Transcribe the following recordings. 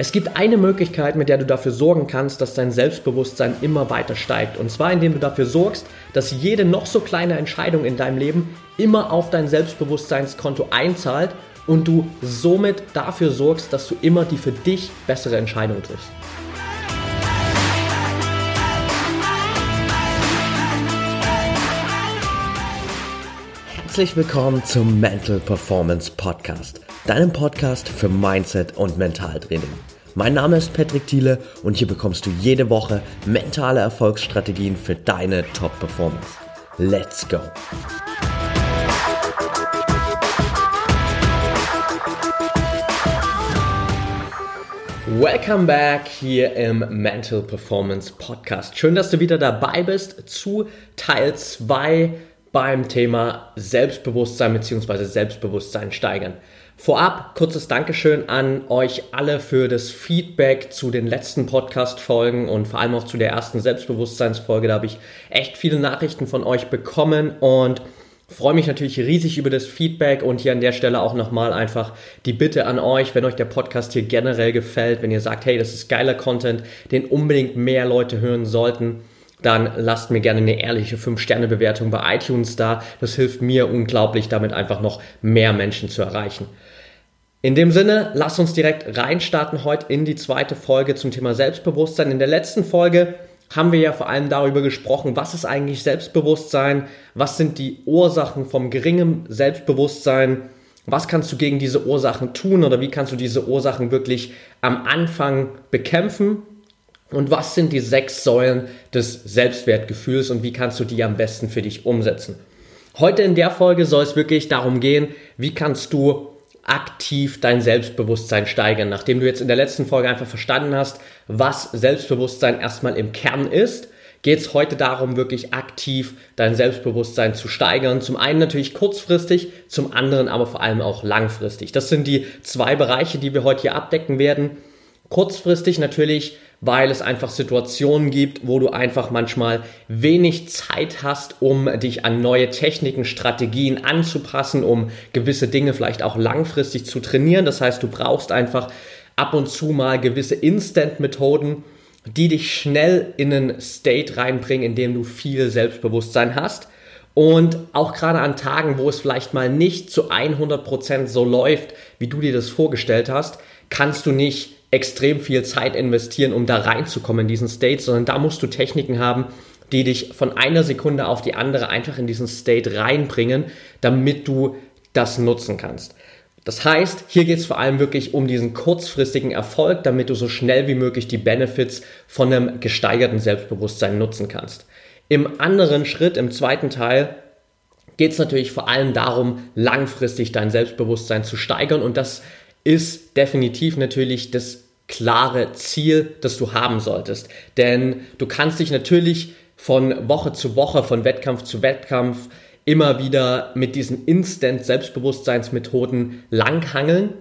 Es gibt eine Möglichkeit, mit der du dafür sorgen kannst, dass dein Selbstbewusstsein immer weiter steigt. Und zwar indem du dafür sorgst, dass jede noch so kleine Entscheidung in deinem Leben immer auf dein Selbstbewusstseinskonto einzahlt und du somit dafür sorgst, dass du immer die für dich bessere Entscheidung triffst. Herzlich willkommen zum Mental Performance Podcast deinem Podcast für Mindset und Mentaltraining. Mein Name ist Patrick Thiele und hier bekommst du jede Woche mentale Erfolgsstrategien für deine Top-Performance. Let's go! Welcome back hier im Mental Performance Podcast. Schön, dass du wieder dabei bist zu Teil 2 beim Thema Selbstbewusstsein bzw. Selbstbewusstsein steigern. Vorab kurzes Dankeschön an euch alle für das Feedback zu den letzten Podcast-Folgen und vor allem auch zu der ersten Selbstbewusstseinsfolge. Da habe ich echt viele Nachrichten von euch bekommen und freue mich natürlich riesig über das Feedback und hier an der Stelle auch nochmal einfach die Bitte an euch, wenn euch der Podcast hier generell gefällt, wenn ihr sagt, hey, das ist geiler Content, den unbedingt mehr Leute hören sollten, dann lasst mir gerne eine ehrliche 5-Sterne-Bewertung bei iTunes da. Das hilft mir unglaublich, damit einfach noch mehr Menschen zu erreichen. In dem Sinne, lass uns direkt reinstarten heute in die zweite Folge zum Thema Selbstbewusstsein. In der letzten Folge haben wir ja vor allem darüber gesprochen, was ist eigentlich Selbstbewusstsein, was sind die Ursachen vom geringen Selbstbewusstsein, was kannst du gegen diese Ursachen tun oder wie kannst du diese Ursachen wirklich am Anfang bekämpfen und was sind die sechs Säulen des Selbstwertgefühls und wie kannst du die am besten für dich umsetzen. Heute in der Folge soll es wirklich darum gehen, wie kannst du aktiv dein Selbstbewusstsein steigern. Nachdem du jetzt in der letzten Folge einfach verstanden hast, was Selbstbewusstsein erstmal im Kern ist, geht es heute darum, wirklich aktiv dein Selbstbewusstsein zu steigern. Zum einen natürlich kurzfristig, zum anderen aber vor allem auch langfristig. Das sind die zwei Bereiche, die wir heute hier abdecken werden. Kurzfristig natürlich weil es einfach Situationen gibt, wo du einfach manchmal wenig Zeit hast, um dich an neue Techniken, Strategien anzupassen, um gewisse Dinge vielleicht auch langfristig zu trainieren. Das heißt, du brauchst einfach ab und zu mal gewisse Instant-Methoden, die dich schnell in einen State reinbringen, in dem du viel Selbstbewusstsein hast. Und auch gerade an Tagen, wo es vielleicht mal nicht zu 100% so läuft, wie du dir das vorgestellt hast, kannst du nicht extrem viel Zeit investieren, um da reinzukommen in diesen State, sondern da musst du Techniken haben, die dich von einer Sekunde auf die andere einfach in diesen State reinbringen, damit du das nutzen kannst. Das heißt, hier geht es vor allem wirklich um diesen kurzfristigen Erfolg, damit du so schnell wie möglich die Benefits von einem gesteigerten Selbstbewusstsein nutzen kannst. Im anderen Schritt, im zweiten Teil, geht es natürlich vor allem darum, langfristig dein Selbstbewusstsein zu steigern und das ist definitiv natürlich das klare Ziel, das du haben solltest. Denn du kannst dich natürlich von Woche zu Woche, von Wettkampf zu Wettkampf immer wieder mit diesen Instant-Selbstbewusstseinsmethoden langhangeln,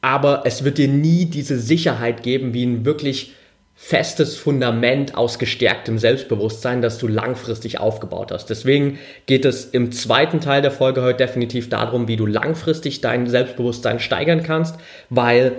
aber es wird dir nie diese Sicherheit geben, wie ein wirklich festes Fundament aus gestärktem Selbstbewusstsein, das du langfristig aufgebaut hast. Deswegen geht es im zweiten Teil der Folge heute definitiv darum, wie du langfristig dein Selbstbewusstsein steigern kannst, weil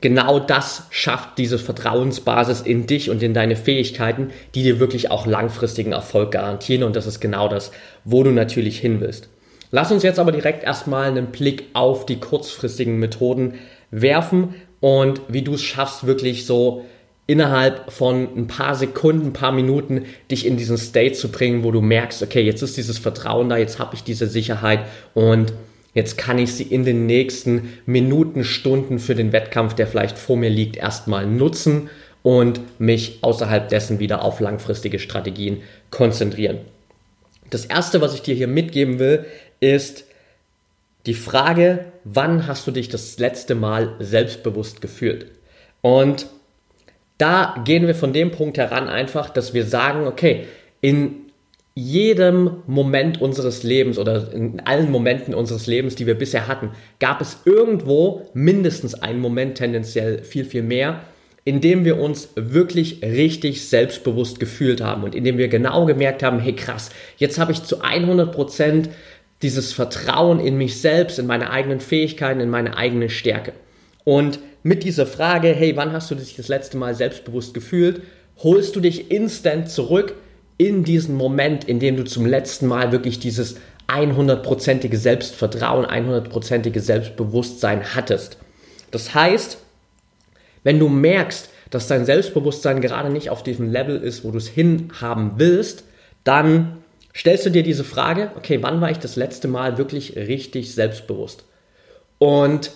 genau das schafft diese Vertrauensbasis in dich und in deine Fähigkeiten, die dir wirklich auch langfristigen Erfolg garantieren und das ist genau das, wo du natürlich hin willst. Lass uns jetzt aber direkt erstmal einen Blick auf die kurzfristigen Methoden werfen und wie du es schaffst, wirklich so innerhalb von ein paar Sekunden, ein paar Minuten dich in diesen State zu bringen, wo du merkst, okay, jetzt ist dieses Vertrauen da, jetzt habe ich diese Sicherheit und jetzt kann ich sie in den nächsten Minuten, Stunden für den Wettkampf, der vielleicht vor mir liegt, erstmal nutzen und mich außerhalb dessen wieder auf langfristige Strategien konzentrieren. Das erste, was ich dir hier mitgeben will, ist die Frage, wann hast du dich das letzte Mal selbstbewusst gefühlt? Und da gehen wir von dem Punkt heran einfach, dass wir sagen, okay, in jedem Moment unseres Lebens oder in allen Momenten unseres Lebens, die wir bisher hatten, gab es irgendwo mindestens einen Moment, tendenziell viel, viel mehr, in dem wir uns wirklich richtig selbstbewusst gefühlt haben und in dem wir genau gemerkt haben, hey krass, jetzt habe ich zu 100 Prozent dieses Vertrauen in mich selbst, in meine eigenen Fähigkeiten, in meine eigene Stärke. Und mit dieser Frage, hey, wann hast du dich das letzte Mal selbstbewusst gefühlt, holst du dich instant zurück in diesen Moment, in dem du zum letzten Mal wirklich dieses 100%ige Selbstvertrauen, 100%ige Selbstbewusstsein hattest. Das heißt, wenn du merkst, dass dein Selbstbewusstsein gerade nicht auf diesem Level ist, wo du es hinhaben willst, dann stellst du dir diese Frage, okay, wann war ich das letzte Mal wirklich richtig selbstbewusst? Und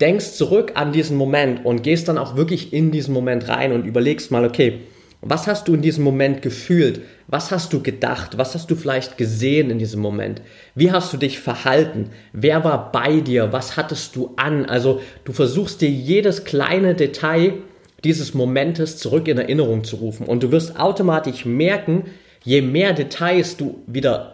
denkst zurück an diesen Moment und gehst dann auch wirklich in diesen Moment rein und überlegst mal, okay, was hast du in diesem Moment gefühlt? Was hast du gedacht? Was hast du vielleicht gesehen in diesem Moment? Wie hast du dich verhalten? Wer war bei dir? Was hattest du an? Also du versuchst dir jedes kleine Detail dieses Momentes zurück in Erinnerung zu rufen und du wirst automatisch merken, je mehr Details du wieder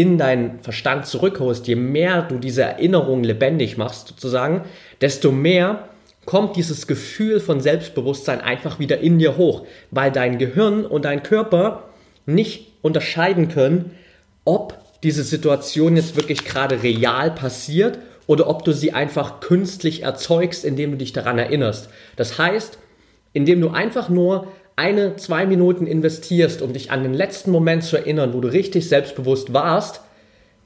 in deinen Verstand zurückholst, je mehr du diese Erinnerung lebendig machst sozusagen, desto mehr kommt dieses Gefühl von Selbstbewusstsein einfach wieder in dir hoch, weil dein Gehirn und dein Körper nicht unterscheiden können, ob diese Situation jetzt wirklich gerade real passiert oder ob du sie einfach künstlich erzeugst, indem du dich daran erinnerst. Das heißt, indem du einfach nur eine, zwei Minuten investierst, um dich an den letzten Moment zu erinnern, wo du richtig selbstbewusst warst,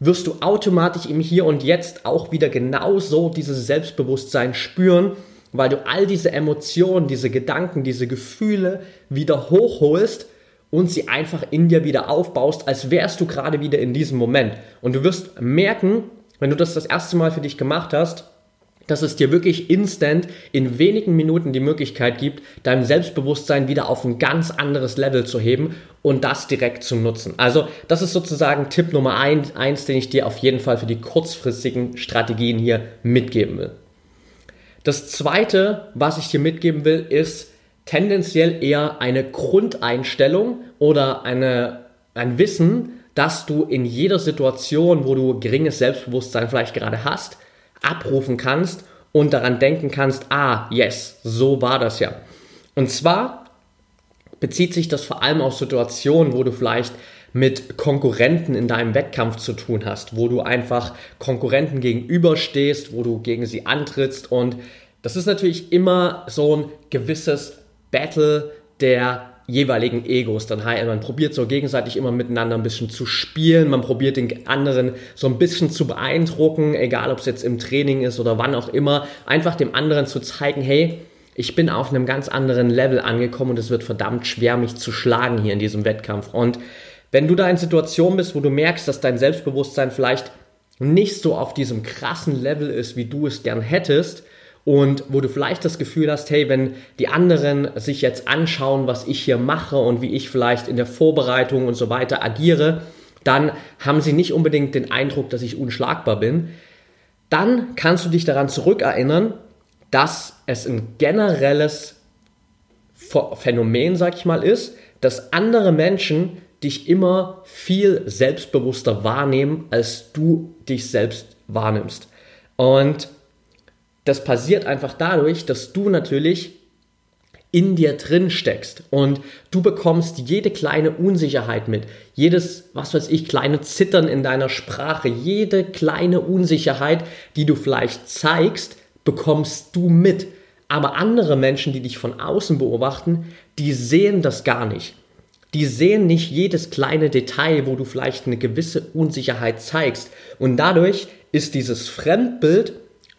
wirst du automatisch im Hier und Jetzt auch wieder genauso dieses Selbstbewusstsein spüren, weil du all diese Emotionen, diese Gedanken, diese Gefühle wieder hochholst und sie einfach in dir wieder aufbaust, als wärst du gerade wieder in diesem Moment. Und du wirst merken, wenn du das das erste Mal für dich gemacht hast, dass es dir wirklich instant in wenigen Minuten die Möglichkeit gibt, dein Selbstbewusstsein wieder auf ein ganz anderes Level zu heben und das direkt zu nutzen. Also das ist sozusagen Tipp Nummer eins, eins den ich dir auf jeden Fall für die kurzfristigen Strategien hier mitgeben will. Das zweite, was ich dir mitgeben will, ist tendenziell eher eine Grundeinstellung oder eine, ein Wissen, dass du in jeder Situation, wo du geringes Selbstbewusstsein vielleicht gerade hast, abrufen kannst und daran denken kannst, ah, yes, so war das ja. Und zwar bezieht sich das vor allem auf Situationen, wo du vielleicht mit Konkurrenten in deinem Wettkampf zu tun hast, wo du einfach Konkurrenten gegenüberstehst, wo du gegen sie antrittst und das ist natürlich immer so ein gewisses Battle der jeweiligen Egos. Dann heißt, man probiert so gegenseitig immer miteinander ein bisschen zu spielen, man probiert den anderen so ein bisschen zu beeindrucken, egal ob es jetzt im Training ist oder wann auch immer, einfach dem anderen zu zeigen, hey, ich bin auf einem ganz anderen Level angekommen und es wird verdammt schwer, mich zu schlagen hier in diesem Wettkampf. Und wenn du da in Situationen bist, wo du merkst, dass dein Selbstbewusstsein vielleicht nicht so auf diesem krassen Level ist, wie du es gern hättest, und wo du vielleicht das Gefühl hast, hey, wenn die anderen sich jetzt anschauen, was ich hier mache und wie ich vielleicht in der Vorbereitung und so weiter agiere, dann haben sie nicht unbedingt den Eindruck, dass ich unschlagbar bin. Dann kannst du dich daran zurückerinnern, dass es ein generelles Phänomen, sag ich mal, ist, dass andere Menschen dich immer viel selbstbewusster wahrnehmen, als du dich selbst wahrnimmst. Und das passiert einfach dadurch, dass du natürlich in dir drin steckst und du bekommst jede kleine Unsicherheit mit, jedes, was weiß ich, kleine Zittern in deiner Sprache, jede kleine Unsicherheit, die du vielleicht zeigst, bekommst du mit. Aber andere Menschen, die dich von außen beobachten, die sehen das gar nicht. Die sehen nicht jedes kleine Detail, wo du vielleicht eine gewisse Unsicherheit zeigst. Und dadurch ist dieses Fremdbild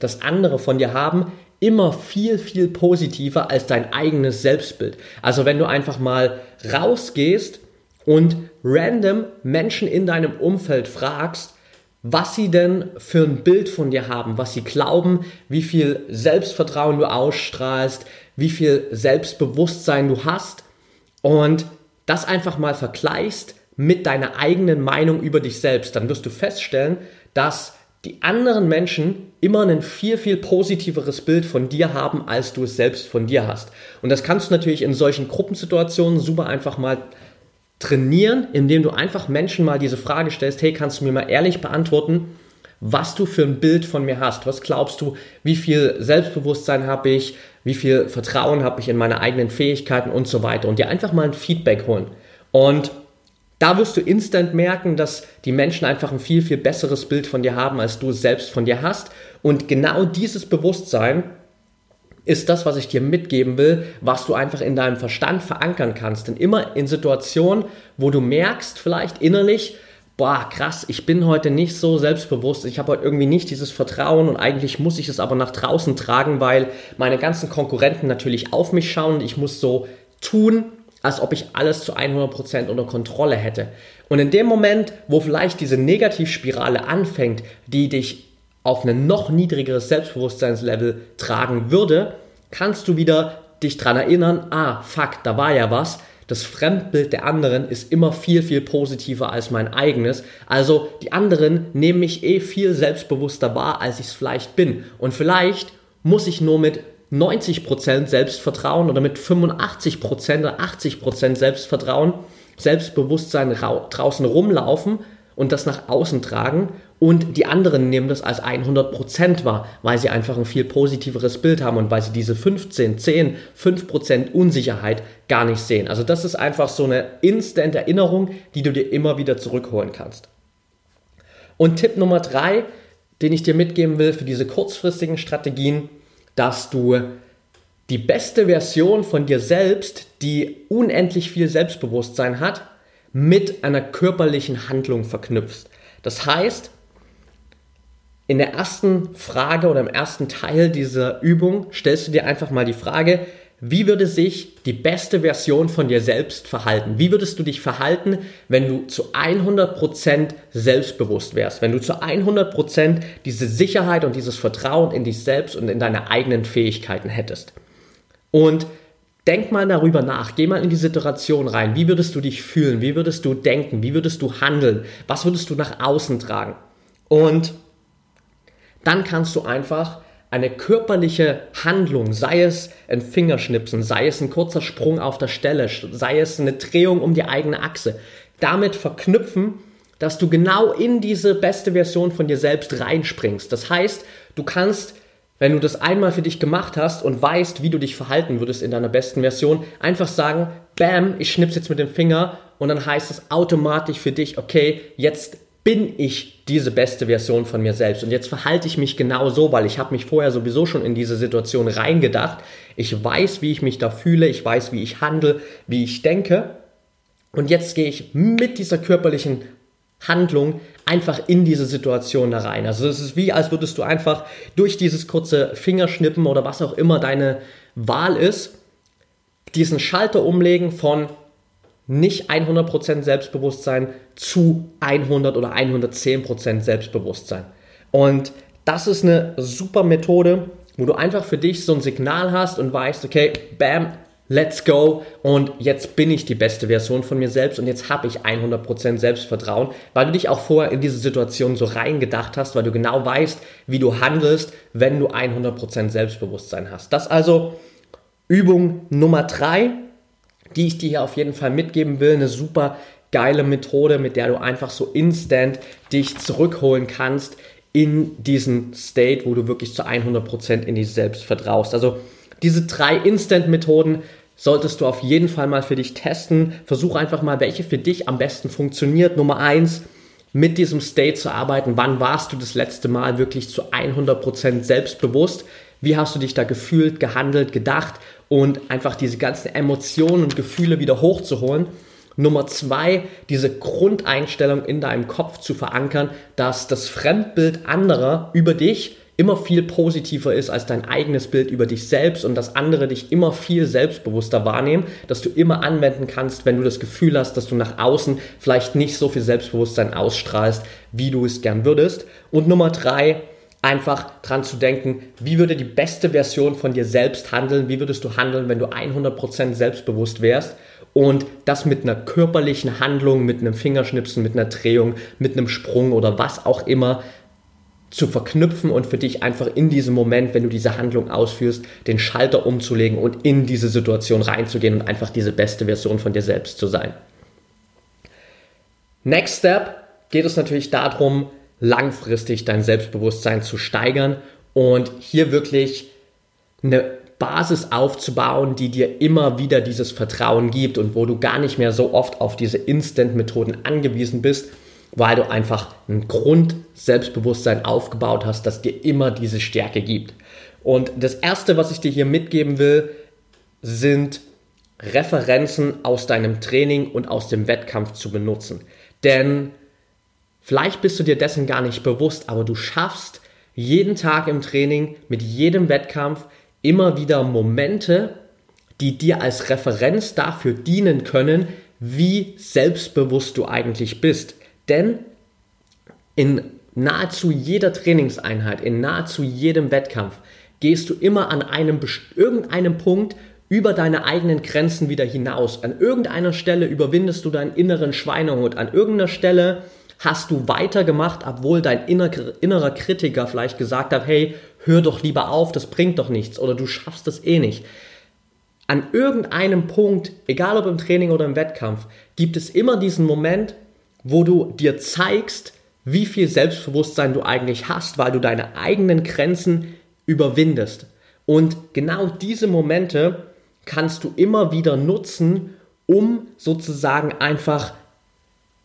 das andere von dir haben, immer viel, viel positiver als dein eigenes Selbstbild. Also wenn du einfach mal rausgehst und random Menschen in deinem Umfeld fragst, was sie denn für ein Bild von dir haben, was sie glauben, wie viel Selbstvertrauen du ausstrahlst, wie viel Selbstbewusstsein du hast und das einfach mal vergleichst mit deiner eigenen Meinung über dich selbst, dann wirst du feststellen, dass die anderen Menschen immer ein viel, viel positiveres Bild von dir haben, als du es selbst von dir hast. Und das kannst du natürlich in solchen Gruppensituationen super einfach mal trainieren, indem du einfach Menschen mal diese Frage stellst, hey, kannst du mir mal ehrlich beantworten, was du für ein Bild von mir hast? Was glaubst du, wie viel Selbstbewusstsein habe ich, wie viel Vertrauen habe ich in meine eigenen Fähigkeiten und so weiter und dir einfach mal ein Feedback holen. Und da wirst du instant merken, dass die Menschen einfach ein viel, viel besseres Bild von dir haben, als du selbst von dir hast. Und genau dieses Bewusstsein ist das, was ich dir mitgeben will, was du einfach in deinem Verstand verankern kannst. Denn immer in Situationen, wo du merkst, vielleicht innerlich, boah, krass, ich bin heute nicht so selbstbewusst, ich habe heute irgendwie nicht dieses Vertrauen und eigentlich muss ich es aber nach draußen tragen, weil meine ganzen Konkurrenten natürlich auf mich schauen und ich muss so tun, als ob ich alles zu 100% unter Kontrolle hätte. Und in dem Moment, wo vielleicht diese Negativspirale anfängt, die dich auf ein noch niedrigeres Selbstbewusstseinslevel tragen würde, kannst du wieder dich daran erinnern, ah, fuck, da war ja was, das Fremdbild der anderen ist immer viel, viel positiver als mein eigenes. Also die anderen nehmen mich eh viel selbstbewusster wahr, als ich es vielleicht bin. Und vielleicht muss ich nur mit 90% Selbstvertrauen oder mit 85% oder 80% Selbstvertrauen, Selbstbewusstsein draußen rumlaufen und das nach außen tragen und die anderen nehmen das als 100% wahr, weil sie einfach ein viel positiveres Bild haben und weil sie diese 15, 10, 5% Unsicherheit gar nicht sehen. Also das ist einfach so eine Instant-Erinnerung, die du dir immer wieder zurückholen kannst. Und Tipp Nummer drei, den ich dir mitgeben will für diese kurzfristigen Strategien, dass du die beste Version von dir selbst, die unendlich viel Selbstbewusstsein hat, mit einer körperlichen Handlung verknüpfst. Das heißt, in der ersten Frage oder im ersten Teil dieser Übung stellst du dir einfach mal die Frage, wie würde sich die beste Version von dir selbst verhalten? Wie würdest du dich verhalten, wenn du zu 100% selbstbewusst wärst? Wenn du zu 100% diese Sicherheit und dieses Vertrauen in dich selbst und in deine eigenen Fähigkeiten hättest? Und denk mal darüber nach, geh mal in die Situation rein. Wie würdest du dich fühlen? Wie würdest du denken? Wie würdest du handeln? Was würdest du nach außen tragen? Und dann kannst du einfach eine körperliche Handlung, sei es ein Fingerschnipsen, sei es ein kurzer Sprung auf der Stelle, sei es eine Drehung um die eigene Achse, damit verknüpfen, dass du genau in diese beste Version von dir selbst reinspringst. Das heißt, du kannst, wenn du das einmal für dich gemacht hast und weißt, wie du dich verhalten würdest in deiner besten Version, einfach sagen, bam, ich schnips jetzt mit dem Finger und dann heißt es automatisch für dich, okay, jetzt bin ich diese beste Version von mir selbst. Und jetzt verhalte ich mich genau so, weil ich habe mich vorher sowieso schon in diese Situation reingedacht. Ich weiß, wie ich mich da fühle, ich weiß, wie ich handle, wie ich denke. Und jetzt gehe ich mit dieser körperlichen Handlung einfach in diese Situation da rein. Also es ist wie, als würdest du einfach durch dieses kurze Fingerschnippen oder was auch immer deine Wahl ist, diesen Schalter umlegen von nicht 100% Selbstbewusstsein zu 100 oder 110% Selbstbewusstsein. Und das ist eine super Methode, wo du einfach für dich so ein Signal hast und weißt, okay, bam, let's go und jetzt bin ich die beste Version von mir selbst und jetzt habe ich 100% Selbstvertrauen, weil du dich auch vorher in diese Situation so reingedacht hast, weil du genau weißt, wie du handelst, wenn du 100% Selbstbewusstsein hast. Das also Übung Nummer 3 die ich dir hier auf jeden Fall mitgeben will. Eine super geile Methode, mit der du einfach so instant dich zurückholen kannst in diesen State, wo du wirklich zu 100% in dich selbst vertraust. Also diese drei Instant-Methoden solltest du auf jeden Fall mal für dich testen. Versuch einfach mal, welche für dich am besten funktioniert. Nummer eins, mit diesem State zu arbeiten. Wann warst du das letzte Mal wirklich zu 100% selbstbewusst? Wie hast du dich da gefühlt, gehandelt, gedacht und einfach diese ganzen Emotionen und Gefühle wieder hochzuholen. Nummer zwei, diese Grundeinstellung in deinem Kopf zu verankern, dass das Fremdbild anderer über dich immer viel positiver ist als dein eigenes Bild über dich selbst und dass andere dich immer viel selbstbewusster wahrnehmen, dass du immer anwenden kannst, wenn du das Gefühl hast, dass du nach außen vielleicht nicht so viel Selbstbewusstsein ausstrahlst, wie du es gern würdest. Und Nummer drei, einfach dran zu denken, wie würde die beste Version von dir selbst handeln, wie würdest du handeln, wenn du 100% selbstbewusst wärst und das mit einer körperlichen Handlung, mit einem Fingerschnipsen, mit einer Drehung, mit einem Sprung oder was auch immer zu verknüpfen und für dich einfach in diesem Moment, wenn du diese Handlung ausführst, den Schalter umzulegen und in diese Situation reinzugehen und einfach diese beste Version von dir selbst zu sein. Next Step geht es natürlich darum, langfristig dein Selbstbewusstsein zu steigern und hier wirklich eine Basis aufzubauen, die dir immer wieder dieses Vertrauen gibt und wo du gar nicht mehr so oft auf diese Instant-Methoden angewiesen bist, weil du einfach ein Grund-Selbstbewusstsein aufgebaut hast, das dir immer diese Stärke gibt. Und das Erste, was ich dir hier mitgeben will, sind Referenzen aus deinem Training und aus dem Wettkampf zu benutzen. Denn vielleicht bist du dir dessen gar nicht bewusst, aber du schaffst jeden Tag im Training, mit jedem Wettkampf immer wieder Momente, die dir als Referenz dafür dienen können, wie selbstbewusst du eigentlich bist. Denn in nahezu jeder Trainingseinheit, in nahezu jedem Wettkampf gehst du immer an einem irgendeinem Punkt über deine eigenen Grenzen wieder hinaus. An irgendeiner Stelle überwindest du deinen inneren Schweinehund. An irgendeiner Stelle hast du weitergemacht, obwohl dein innerer Kritiker vielleicht gesagt hat, hey, hör doch lieber auf, das bringt doch nichts oder du schaffst es eh nicht. An irgendeinem Punkt, egal ob im Training oder im Wettkampf, gibt es immer diesen Moment, wo du dir zeigst, wie viel Selbstbewusstsein du eigentlich hast, weil du deine eigenen Grenzen überwindest. Und genau diese Momente kannst du immer wieder nutzen, um sozusagen einfach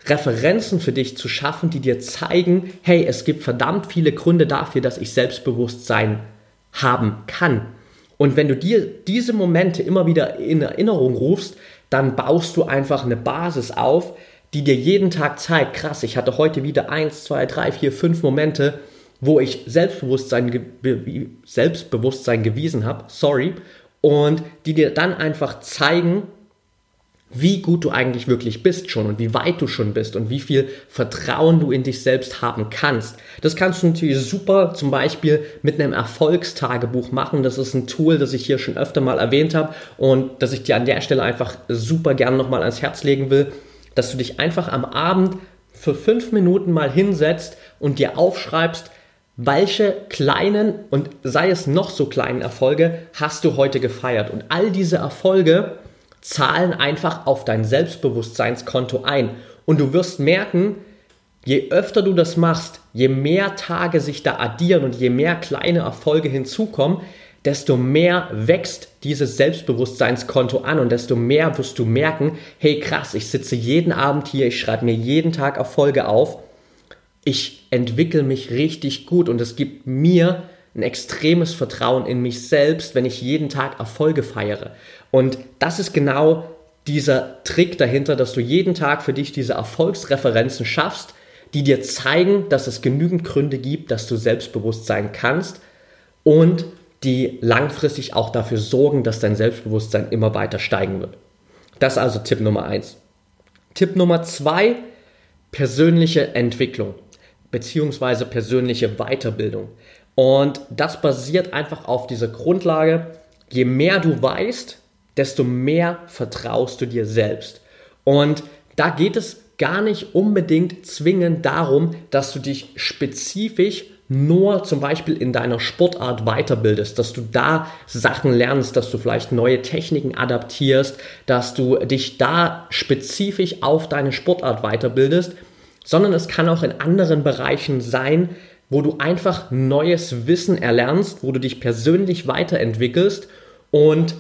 Referenzen für dich zu schaffen, die dir zeigen, hey, es gibt verdammt viele Gründe dafür, dass ich Selbstbewusstsein haben kann. Und wenn du dir diese Momente immer wieder in Erinnerung rufst, dann baust du einfach eine Basis auf, die dir jeden Tag zeigt, krass, ich hatte heute wieder eins, zwei, drei, vier, fünf Momente, wo ich Selbstbewusstsein, Selbstbewusstsein gewiesen habe, sorry, und die dir dann einfach zeigen, wie gut du eigentlich wirklich bist schon und wie weit du schon bist und wie viel Vertrauen du in dich selbst haben kannst. Das kannst du natürlich super zum Beispiel mit einem Erfolgstagebuch machen. Das ist ein Tool, das ich hier schon öfter mal erwähnt habe und das ich dir an der Stelle einfach super gern nochmal ans Herz legen will, dass du dich einfach am Abend für fünf Minuten mal hinsetzt und dir aufschreibst, welche kleinen und sei es noch so kleinen Erfolge hast du heute gefeiert? Und all diese Erfolge zahlen einfach auf dein Selbstbewusstseinskonto ein. Und du wirst merken, je öfter du das machst, je mehr Tage sich da addieren und je mehr kleine Erfolge hinzukommen, desto mehr wächst dieses Selbstbewusstseinskonto an und desto mehr wirst du merken, hey krass, ich sitze jeden Abend hier, ich schreibe mir jeden Tag Erfolge auf ich entwickle mich richtig gut und es gibt mir ein extremes Vertrauen in mich selbst, wenn ich jeden Tag Erfolge feiere. Und das ist genau dieser Trick dahinter, dass du jeden Tag für dich diese Erfolgsreferenzen schaffst, die dir zeigen, dass es genügend Gründe gibt, dass du selbstbewusst sein kannst und die langfristig auch dafür sorgen, dass dein Selbstbewusstsein immer weiter steigen wird. Das ist also Tipp Nummer eins. Tipp Nummer zwei, persönliche Entwicklung beziehungsweise persönliche Weiterbildung. Und das basiert einfach auf dieser Grundlage, je mehr du weißt, desto mehr vertraust du dir selbst. Und da geht es gar nicht unbedingt zwingend darum, dass du dich spezifisch nur zum Beispiel in deiner Sportart weiterbildest, dass du da Sachen lernst, dass du vielleicht neue Techniken adaptierst, dass du dich da spezifisch auf deine Sportart weiterbildest, sondern es kann auch in anderen Bereichen sein, wo du einfach neues Wissen erlernst, wo du dich persönlich weiterentwickelst und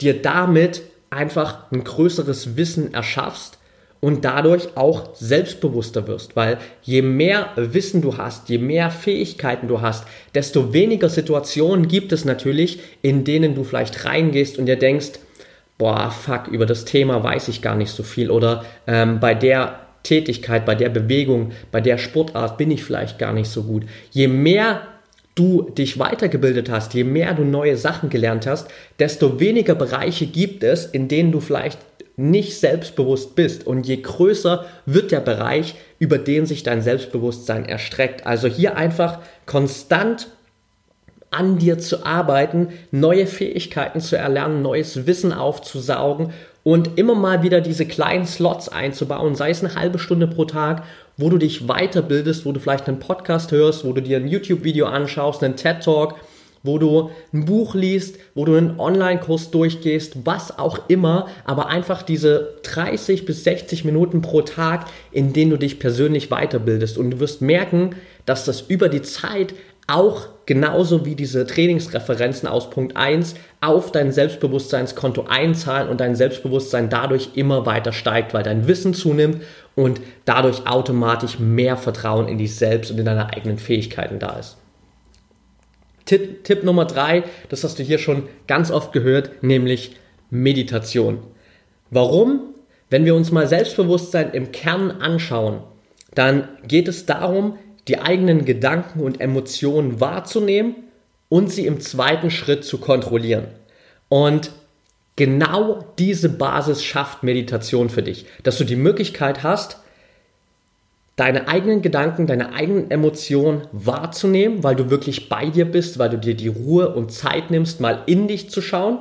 dir damit einfach ein größeres Wissen erschaffst und dadurch auch selbstbewusster wirst, weil je mehr Wissen du hast, je mehr Fähigkeiten du hast, desto weniger Situationen gibt es natürlich, in denen du vielleicht reingehst und dir denkst, boah, fuck, über das Thema weiß ich gar nicht so viel oder ähm, bei der Tätigkeit, bei der Bewegung, bei der Sportart bin ich vielleicht gar nicht so gut. Je mehr du dich weitergebildet hast, je mehr du neue Sachen gelernt hast, desto weniger Bereiche gibt es, in denen du vielleicht nicht selbstbewusst bist. Und je größer wird der Bereich, über den sich dein Selbstbewusstsein erstreckt. Also hier einfach konstant an dir zu arbeiten, neue Fähigkeiten zu erlernen, neues Wissen aufzusaugen und immer mal wieder diese kleinen Slots einzubauen, sei es eine halbe Stunde pro Tag, wo du dich weiterbildest, wo du vielleicht einen Podcast hörst, wo du dir ein YouTube-Video anschaust, einen TED-Talk, wo du ein Buch liest, wo du einen Online-Kurs durchgehst, was auch immer, aber einfach diese 30 bis 60 Minuten pro Tag, in denen du dich persönlich weiterbildest. Und du wirst merken, dass das über die Zeit auch genauso wie diese Trainingsreferenzen aus Punkt 1 auf dein Selbstbewusstseinskonto einzahlen und dein Selbstbewusstsein dadurch immer weiter steigt, weil dein Wissen zunimmt und dadurch automatisch mehr Vertrauen in dich selbst und in deine eigenen Fähigkeiten da ist. Tipp, Tipp Nummer drei, das hast du hier schon ganz oft gehört, nämlich Meditation. Warum? Wenn wir uns mal Selbstbewusstsein im Kern anschauen, dann geht es darum, die eigenen Gedanken und Emotionen wahrzunehmen und sie im zweiten Schritt zu kontrollieren. Und genau diese Basis schafft Meditation für dich, dass du die Möglichkeit hast, deine eigenen Gedanken, deine eigenen Emotionen wahrzunehmen, weil du wirklich bei dir bist, weil du dir die Ruhe und Zeit nimmst, mal in dich zu schauen.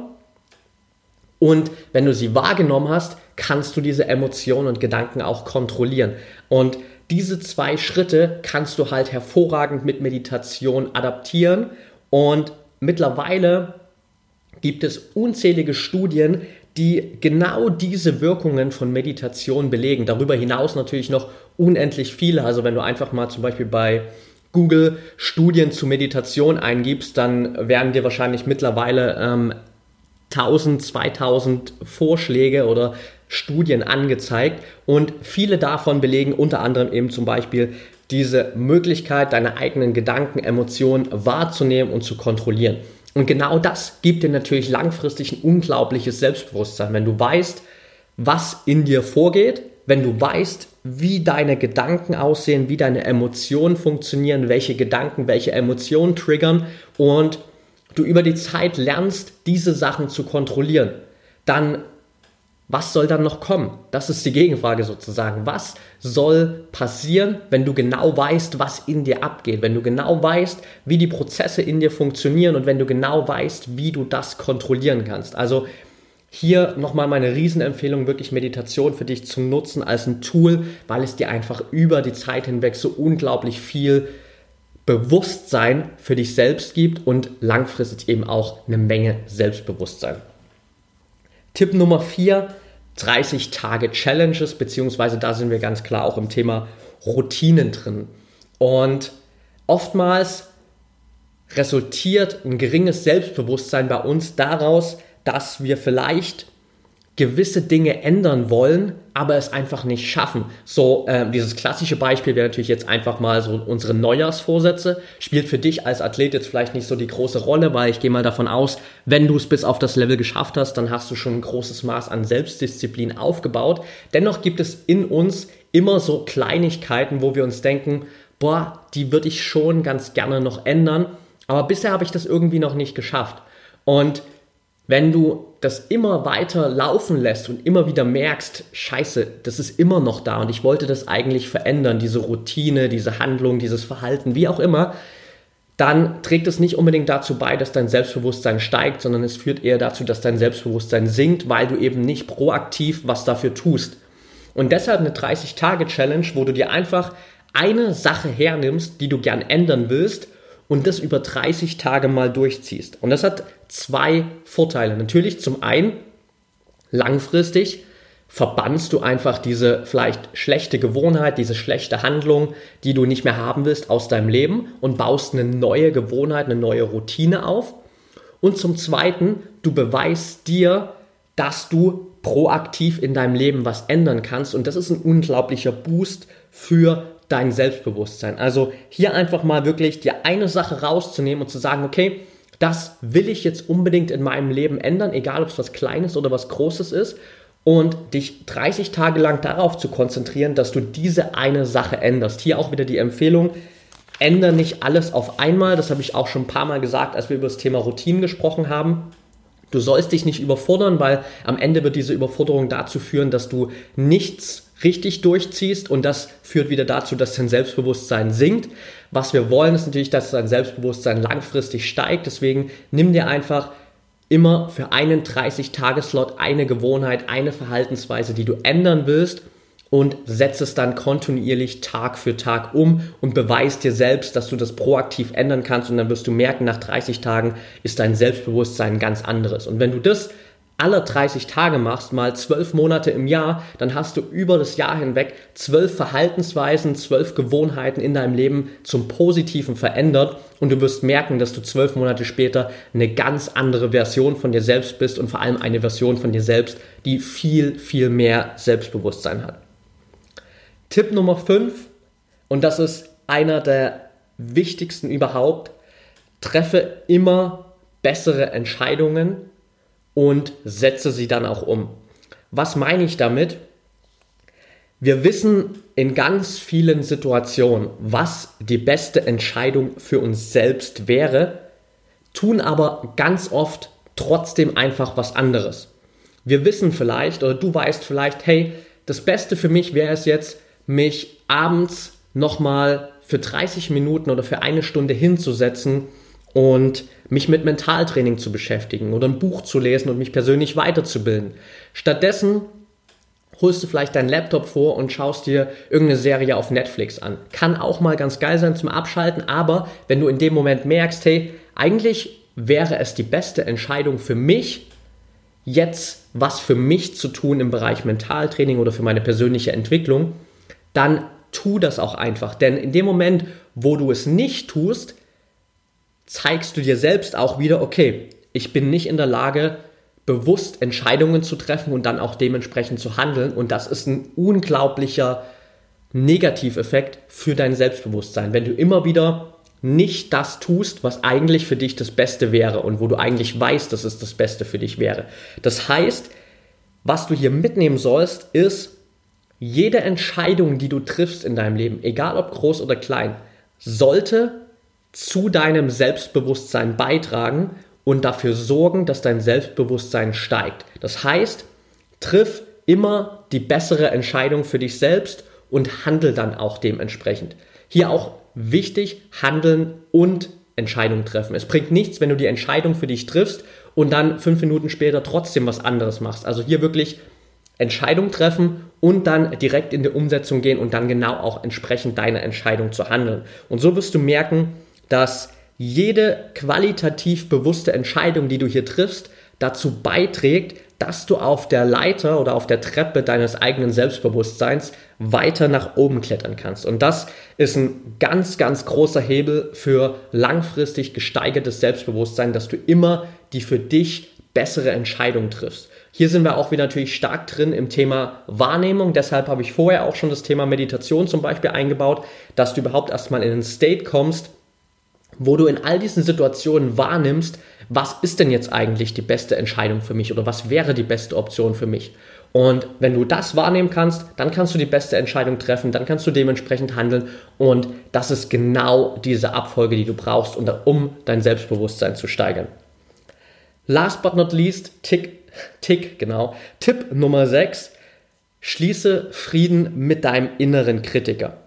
Und wenn du sie wahrgenommen hast, kannst du diese Emotionen und Gedanken auch kontrollieren. Und diese zwei Schritte kannst du halt hervorragend mit Meditation adaptieren. Und mittlerweile gibt es unzählige Studien, die genau diese Wirkungen von Meditation belegen. Darüber hinaus natürlich noch unendlich viele. Also wenn du einfach mal zum Beispiel bei Google Studien zu Meditation eingibst, dann werden dir wahrscheinlich mittlerweile ähm, 1000, 2000 Vorschläge oder Studien angezeigt und viele davon belegen unter anderem eben zum Beispiel diese Möglichkeit, deine eigenen Gedanken, Emotionen wahrzunehmen und zu kontrollieren. Und genau das gibt dir natürlich langfristig ein unglaubliches Selbstbewusstsein, wenn du weißt, was in dir vorgeht, wenn du weißt, wie deine Gedanken aussehen, wie deine Emotionen funktionieren, welche Gedanken, welche Emotionen triggern und du über die Zeit lernst, diese Sachen zu kontrollieren, dann was soll dann noch kommen? Das ist die Gegenfrage sozusagen. Was soll passieren, wenn du genau weißt, was in dir abgeht, wenn du genau weißt, wie die Prozesse in dir funktionieren und wenn du genau weißt, wie du das kontrollieren kannst? Also hier nochmal meine Riesenempfehlung, wirklich Meditation für dich zu nutzen als ein Tool, weil es dir einfach über die Zeit hinweg so unglaublich viel Bewusstsein für dich selbst gibt und langfristig eben auch eine Menge Selbstbewusstsein. Tipp Nummer 4, 30 Tage Challenges, beziehungsweise da sind wir ganz klar auch im Thema Routinen drin. Und oftmals resultiert ein geringes Selbstbewusstsein bei uns daraus, dass wir vielleicht gewisse Dinge ändern wollen, aber es einfach nicht schaffen. So, äh, dieses klassische Beispiel wäre natürlich jetzt einfach mal so unsere Neujahrsvorsätze. Spielt für dich als Athlet jetzt vielleicht nicht so die große Rolle, weil ich gehe mal davon aus, wenn du es bis auf das Level geschafft hast, dann hast du schon ein großes Maß an Selbstdisziplin aufgebaut. Dennoch gibt es in uns immer so Kleinigkeiten, wo wir uns denken, boah, die würde ich schon ganz gerne noch ändern, aber bisher habe ich das irgendwie noch nicht geschafft. Und wenn du das immer weiter laufen lässt und immer wieder merkst, scheiße, das ist immer noch da und ich wollte das eigentlich verändern, diese Routine, diese Handlung, dieses Verhalten, wie auch immer, dann trägt es nicht unbedingt dazu bei, dass dein Selbstbewusstsein steigt, sondern es führt eher dazu, dass dein Selbstbewusstsein sinkt, weil du eben nicht proaktiv was dafür tust. Und deshalb eine 30-Tage-Challenge, wo du dir einfach eine Sache hernimmst, die du gern ändern willst und das über 30 Tage mal durchziehst. Und das hat zwei Vorteile. Natürlich zum einen, langfristig verbannst du einfach diese vielleicht schlechte Gewohnheit, diese schlechte Handlung, die du nicht mehr haben willst aus deinem Leben und baust eine neue Gewohnheit, eine neue Routine auf. Und zum Zweiten, du beweist dir, dass du proaktiv in deinem Leben was ändern kannst. Und das ist ein unglaublicher Boost für dein Selbstbewusstsein. Also hier einfach mal wirklich dir eine Sache rauszunehmen und zu sagen, okay, das will ich jetzt unbedingt in meinem Leben ändern, egal ob es was Kleines oder was Großes ist. Und dich 30 Tage lang darauf zu konzentrieren, dass du diese eine Sache änderst. Hier auch wieder die Empfehlung, ändere nicht alles auf einmal. Das habe ich auch schon ein paar Mal gesagt, als wir über das Thema Routinen gesprochen haben. Du sollst dich nicht überfordern, weil am Ende wird diese Überforderung dazu führen, dass du nichts richtig durchziehst und das führt wieder dazu, dass dein Selbstbewusstsein sinkt. Was wir wollen, ist natürlich, dass dein Selbstbewusstsein langfristig steigt. Deswegen nimm dir einfach immer für einen 30-Tageslot eine Gewohnheit, eine Verhaltensweise, die du ändern willst und setze es dann kontinuierlich Tag für Tag um und beweist dir selbst, dass du das proaktiv ändern kannst und dann wirst du merken, nach 30 Tagen ist dein Selbstbewusstsein ein ganz anderes. Und wenn du das alle 30 Tage machst, mal 12 Monate im Jahr, dann hast du über das Jahr hinweg 12 Verhaltensweisen, 12 Gewohnheiten in deinem Leben zum Positiven verändert und du wirst merken, dass du 12 Monate später eine ganz andere Version von dir selbst bist und vor allem eine Version von dir selbst, die viel, viel mehr Selbstbewusstsein hat. Tipp Nummer 5, und das ist einer der wichtigsten überhaupt, treffe immer bessere Entscheidungen und setze sie dann auch um. Was meine ich damit? Wir wissen in ganz vielen Situationen, was die beste Entscheidung für uns selbst wäre, tun aber ganz oft trotzdem einfach was anderes. Wir wissen vielleicht oder du weißt vielleicht, hey, das Beste für mich wäre es jetzt, mich abends nochmal für 30 Minuten oder für eine Stunde hinzusetzen und mich mit Mentaltraining zu beschäftigen oder ein Buch zu lesen und mich persönlich weiterzubilden. Stattdessen holst du vielleicht deinen Laptop vor und schaust dir irgendeine Serie auf Netflix an. Kann auch mal ganz geil sein zum Abschalten, aber wenn du in dem Moment merkst, hey, eigentlich wäre es die beste Entscheidung für mich, jetzt was für mich zu tun im Bereich Mentaltraining oder für meine persönliche Entwicklung, dann tu das auch einfach. Denn in dem Moment, wo du es nicht tust, zeigst du dir selbst auch wieder, okay, ich bin nicht in der Lage, bewusst Entscheidungen zu treffen und dann auch dementsprechend zu handeln. Und das ist ein unglaublicher Negativeffekt für dein Selbstbewusstsein. Wenn du immer wieder nicht das tust, was eigentlich für dich das Beste wäre und wo du eigentlich weißt, dass es das Beste für dich wäre. Das heißt, was du hier mitnehmen sollst, ist, jede Entscheidung, die du triffst in deinem Leben, egal ob groß oder klein, sollte zu deinem Selbstbewusstsein beitragen und dafür sorgen, dass dein Selbstbewusstsein steigt. Das heißt, triff immer die bessere Entscheidung für dich selbst und handel dann auch dementsprechend. Hier auch wichtig, handeln und Entscheidungen treffen. Es bringt nichts, wenn du die Entscheidung für dich triffst und dann fünf Minuten später trotzdem was anderes machst. Also hier wirklich Entscheidung treffen und dann direkt in die Umsetzung gehen und dann genau auch entsprechend deiner Entscheidung zu handeln. Und so wirst du merken, dass jede qualitativ bewusste Entscheidung, die du hier triffst, dazu beiträgt, dass du auf der Leiter oder auf der Treppe deines eigenen Selbstbewusstseins weiter nach oben klettern kannst. Und das ist ein ganz, ganz großer Hebel für langfristig gesteigertes Selbstbewusstsein, dass du immer die für dich bessere Entscheidung triffst. Hier sind wir auch wieder natürlich stark drin im Thema Wahrnehmung. Deshalb habe ich vorher auch schon das Thema Meditation zum Beispiel eingebaut, dass du überhaupt erstmal in einen State kommst, wo du in all diesen Situationen wahrnimmst, was ist denn jetzt eigentlich die beste Entscheidung für mich oder was wäre die beste Option für mich. Und wenn du das wahrnehmen kannst, dann kannst du die beste Entscheidung treffen, dann kannst du dementsprechend handeln und das ist genau diese Abfolge, die du brauchst, um dein Selbstbewusstsein zu steigern. Last but not least, Tick, Tick, genau. Tipp Nummer 6. Schließe Frieden mit deinem inneren Kritiker.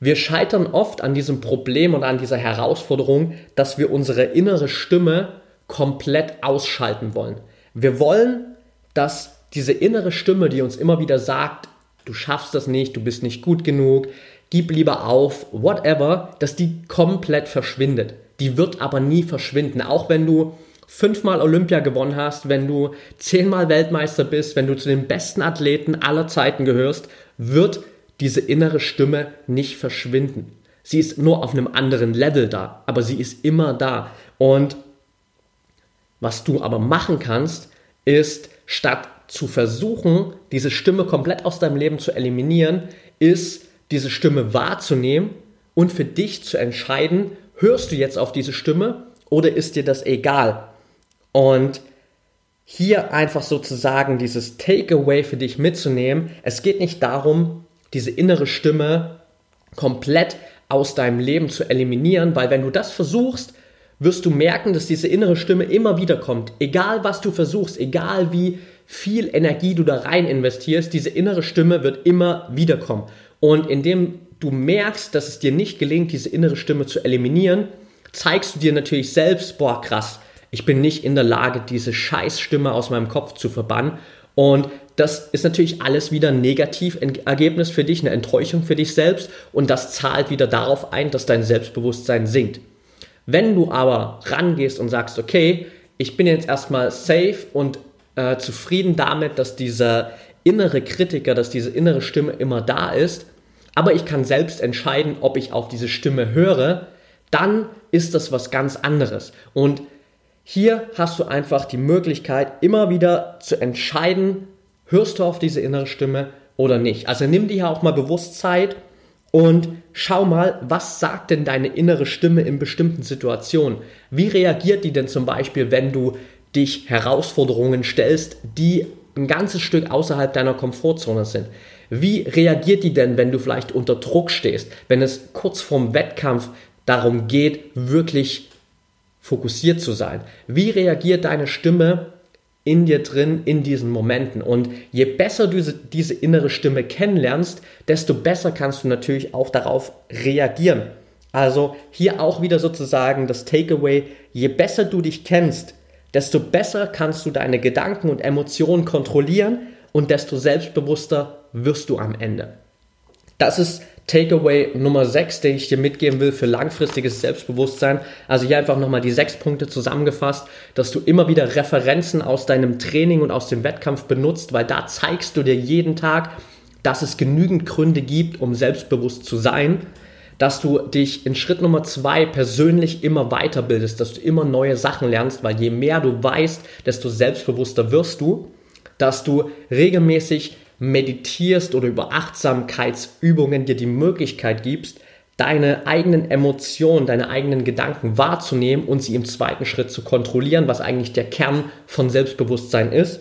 Wir scheitern oft an diesem Problem und an dieser Herausforderung, dass wir unsere innere Stimme komplett ausschalten wollen. Wir wollen, dass diese innere Stimme, die uns immer wieder sagt, du schaffst das nicht, du bist nicht gut genug, gib lieber auf, whatever, dass die komplett verschwindet. Die wird aber nie verschwinden, auch wenn du fünfmal Olympia gewonnen hast, wenn du zehnmal Weltmeister bist, wenn du zu den besten Athleten aller Zeiten gehörst, wird diese innere Stimme nicht verschwinden. Sie ist nur auf einem anderen Level da, aber sie ist immer da. Und was du aber machen kannst, ist, statt zu versuchen, diese Stimme komplett aus deinem Leben zu eliminieren, ist, diese Stimme wahrzunehmen und für dich zu entscheiden, hörst du jetzt auf diese Stimme oder ist dir das egal? Und hier einfach sozusagen dieses Takeaway für dich mitzunehmen. Es geht nicht darum, diese innere Stimme komplett aus deinem Leben zu eliminieren, weil wenn du das versuchst, wirst du merken, dass diese innere Stimme immer wieder kommt. Egal was du versuchst, egal wie viel Energie du da rein investierst, diese innere Stimme wird immer wieder kommen. Und indem du merkst, dass es dir nicht gelingt, diese innere Stimme zu eliminieren, zeigst du dir natürlich selbst, boah, krass, ich bin nicht in der Lage, diese Scheißstimme aus meinem Kopf zu verbannen. Und das ist natürlich alles wieder ein Negativergebnis für dich, eine Enttäuschung für dich selbst und das zahlt wieder darauf ein, dass dein Selbstbewusstsein sinkt. Wenn du aber rangehst und sagst, okay, ich bin jetzt erstmal safe und äh, zufrieden damit, dass dieser innere Kritiker, dass diese innere Stimme immer da ist, aber ich kann selbst entscheiden, ob ich auf diese Stimme höre, dann ist das was ganz anderes. Und hier hast du einfach die Möglichkeit, immer wieder zu entscheiden, hörst du auf diese innere Stimme oder nicht. Also nimm dir auch mal bewusst Zeit und schau mal, was sagt denn deine innere Stimme in bestimmten Situationen? Wie reagiert die denn zum Beispiel, wenn du dich Herausforderungen stellst, die ein ganzes Stück außerhalb deiner Komfortzone sind? Wie reagiert die denn, wenn du vielleicht unter Druck stehst, wenn es kurz vorm Wettkampf darum geht, wirklich fokussiert zu sein? Wie reagiert deine Stimme in dir drin in diesen Momenten? Und je besser du diese, diese innere Stimme kennenlernst, desto besser kannst du natürlich auch darauf reagieren. Also hier auch wieder sozusagen das Takeaway, je besser du dich kennst, desto besser kannst du deine Gedanken und Emotionen kontrollieren und desto selbstbewusster wirst du am Ende. Das ist Takeaway Nummer 6, den ich dir mitgeben will für langfristiges Selbstbewusstsein. Also hier einfach nochmal die sechs Punkte zusammengefasst, dass du immer wieder Referenzen aus deinem Training und aus dem Wettkampf benutzt, weil da zeigst du dir jeden Tag, dass es genügend Gründe gibt, um selbstbewusst zu sein, dass du dich in Schritt Nummer zwei persönlich immer weiterbildest, dass du immer neue Sachen lernst, weil je mehr du weißt, desto selbstbewusster wirst du, dass du regelmäßig meditierst oder über Achtsamkeitsübungen dir die Möglichkeit gibst, deine eigenen Emotionen, deine eigenen Gedanken wahrzunehmen und sie im zweiten Schritt zu kontrollieren, was eigentlich der Kern von Selbstbewusstsein ist,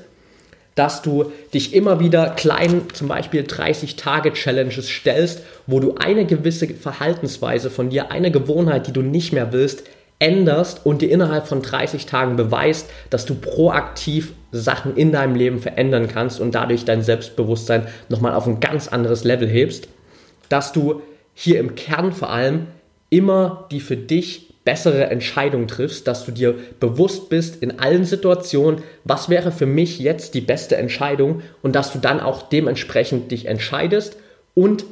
dass du dich immer wieder kleinen, zum Beispiel 30-Tage-Challenges stellst, wo du eine gewisse Verhaltensweise von dir, eine Gewohnheit, die du nicht mehr willst, änderst und dir innerhalb von 30 Tagen beweist, dass du proaktiv Sachen in deinem Leben verändern kannst und dadurch dein Selbstbewusstsein nochmal auf ein ganz anderes Level hebst, dass du hier im Kern vor allem immer die für dich bessere Entscheidung triffst, dass du dir bewusst bist in allen Situationen, was wäre für mich jetzt die beste Entscheidung und dass du dann auch dementsprechend dich entscheidest und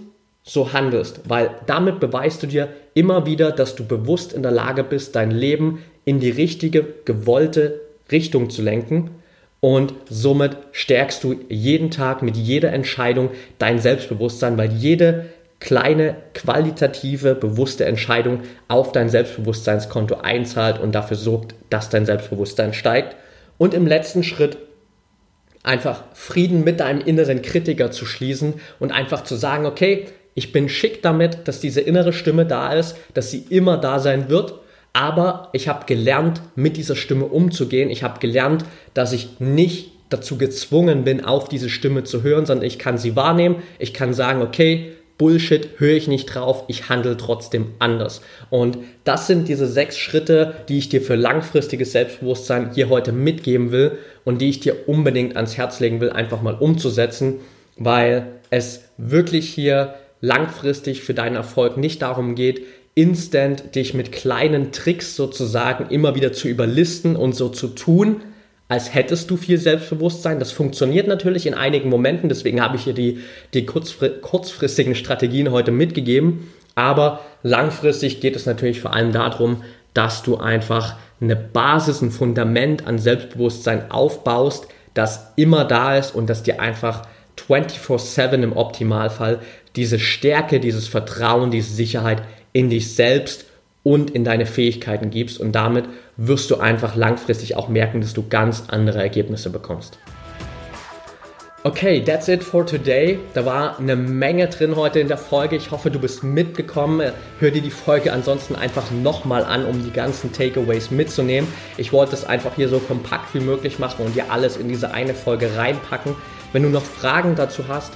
so handelst, weil damit beweist du dir immer wieder, dass du bewusst in der Lage bist, dein Leben in die richtige, gewollte Richtung zu lenken und somit stärkst du jeden Tag mit jeder Entscheidung dein Selbstbewusstsein, weil jede kleine qualitative, bewusste Entscheidung auf dein Selbstbewusstseinskonto einzahlt und dafür sorgt, dass dein Selbstbewusstsein steigt. Und im letzten Schritt einfach Frieden mit deinem inneren Kritiker zu schließen und einfach zu sagen, okay, ich bin schick damit, dass diese innere Stimme da ist, dass sie immer da sein wird. Aber ich habe gelernt, mit dieser Stimme umzugehen. Ich habe gelernt, dass ich nicht dazu gezwungen bin, auf diese Stimme zu hören, sondern ich kann sie wahrnehmen. Ich kann sagen, okay, Bullshit höre ich nicht drauf, ich handle trotzdem anders. Und das sind diese sechs Schritte, die ich dir für langfristiges Selbstbewusstsein hier heute mitgeben will und die ich dir unbedingt ans Herz legen will, einfach mal umzusetzen, weil es wirklich hier langfristig für deinen Erfolg nicht darum geht, instant dich mit kleinen Tricks sozusagen immer wieder zu überlisten und so zu tun, als hättest du viel Selbstbewusstsein. Das funktioniert natürlich in einigen Momenten, deswegen habe ich hier die, die kurzfristigen Strategien heute mitgegeben. Aber langfristig geht es natürlich vor allem darum, dass du einfach eine Basis, ein Fundament an Selbstbewusstsein aufbaust, das immer da ist und das dir einfach 24/7 im Optimalfall diese Stärke, dieses Vertrauen, diese Sicherheit in dich selbst und in deine Fähigkeiten gibst und damit wirst du einfach langfristig auch merken, dass du ganz andere Ergebnisse bekommst. Okay, that's it for today. Da war eine Menge drin heute in der Folge. Ich hoffe, du bist mitgekommen. Hör dir die Folge ansonsten einfach nochmal an, um die ganzen Takeaways mitzunehmen. Ich wollte es einfach hier so kompakt wie möglich machen und dir alles in diese eine Folge reinpacken. Wenn du noch Fragen dazu hast,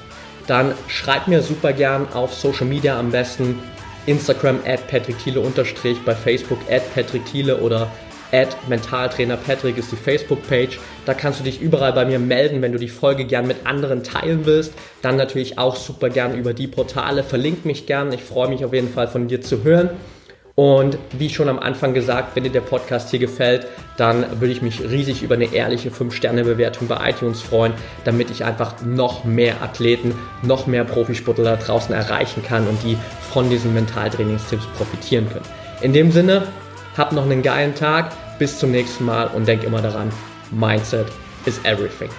dann schreib mir super gern auf Social Media am besten. Instagram at Patrick Thiele unterstrich, bei Facebook at Patrick Thiele oder at Mentaltrainer Patrick ist die Facebook-Page. Da kannst du dich überall bei mir melden, wenn du die Folge gern mit anderen teilen willst. Dann natürlich auch super gern über die Portale. Verlink mich gern. Ich freue mich auf jeden Fall von dir zu hören. Und wie schon am Anfang gesagt, wenn dir der Podcast hier gefällt, dann würde ich mich riesig über eine ehrliche 5-Sterne-Bewertung bei iTunes freuen, damit ich einfach noch mehr Athleten, noch mehr Profisportler da draußen erreichen kann und die von diesen Mentaltrainingstipps profitieren können. In dem Sinne, hab noch einen geilen Tag, bis zum nächsten Mal und denk immer daran, Mindset is everything.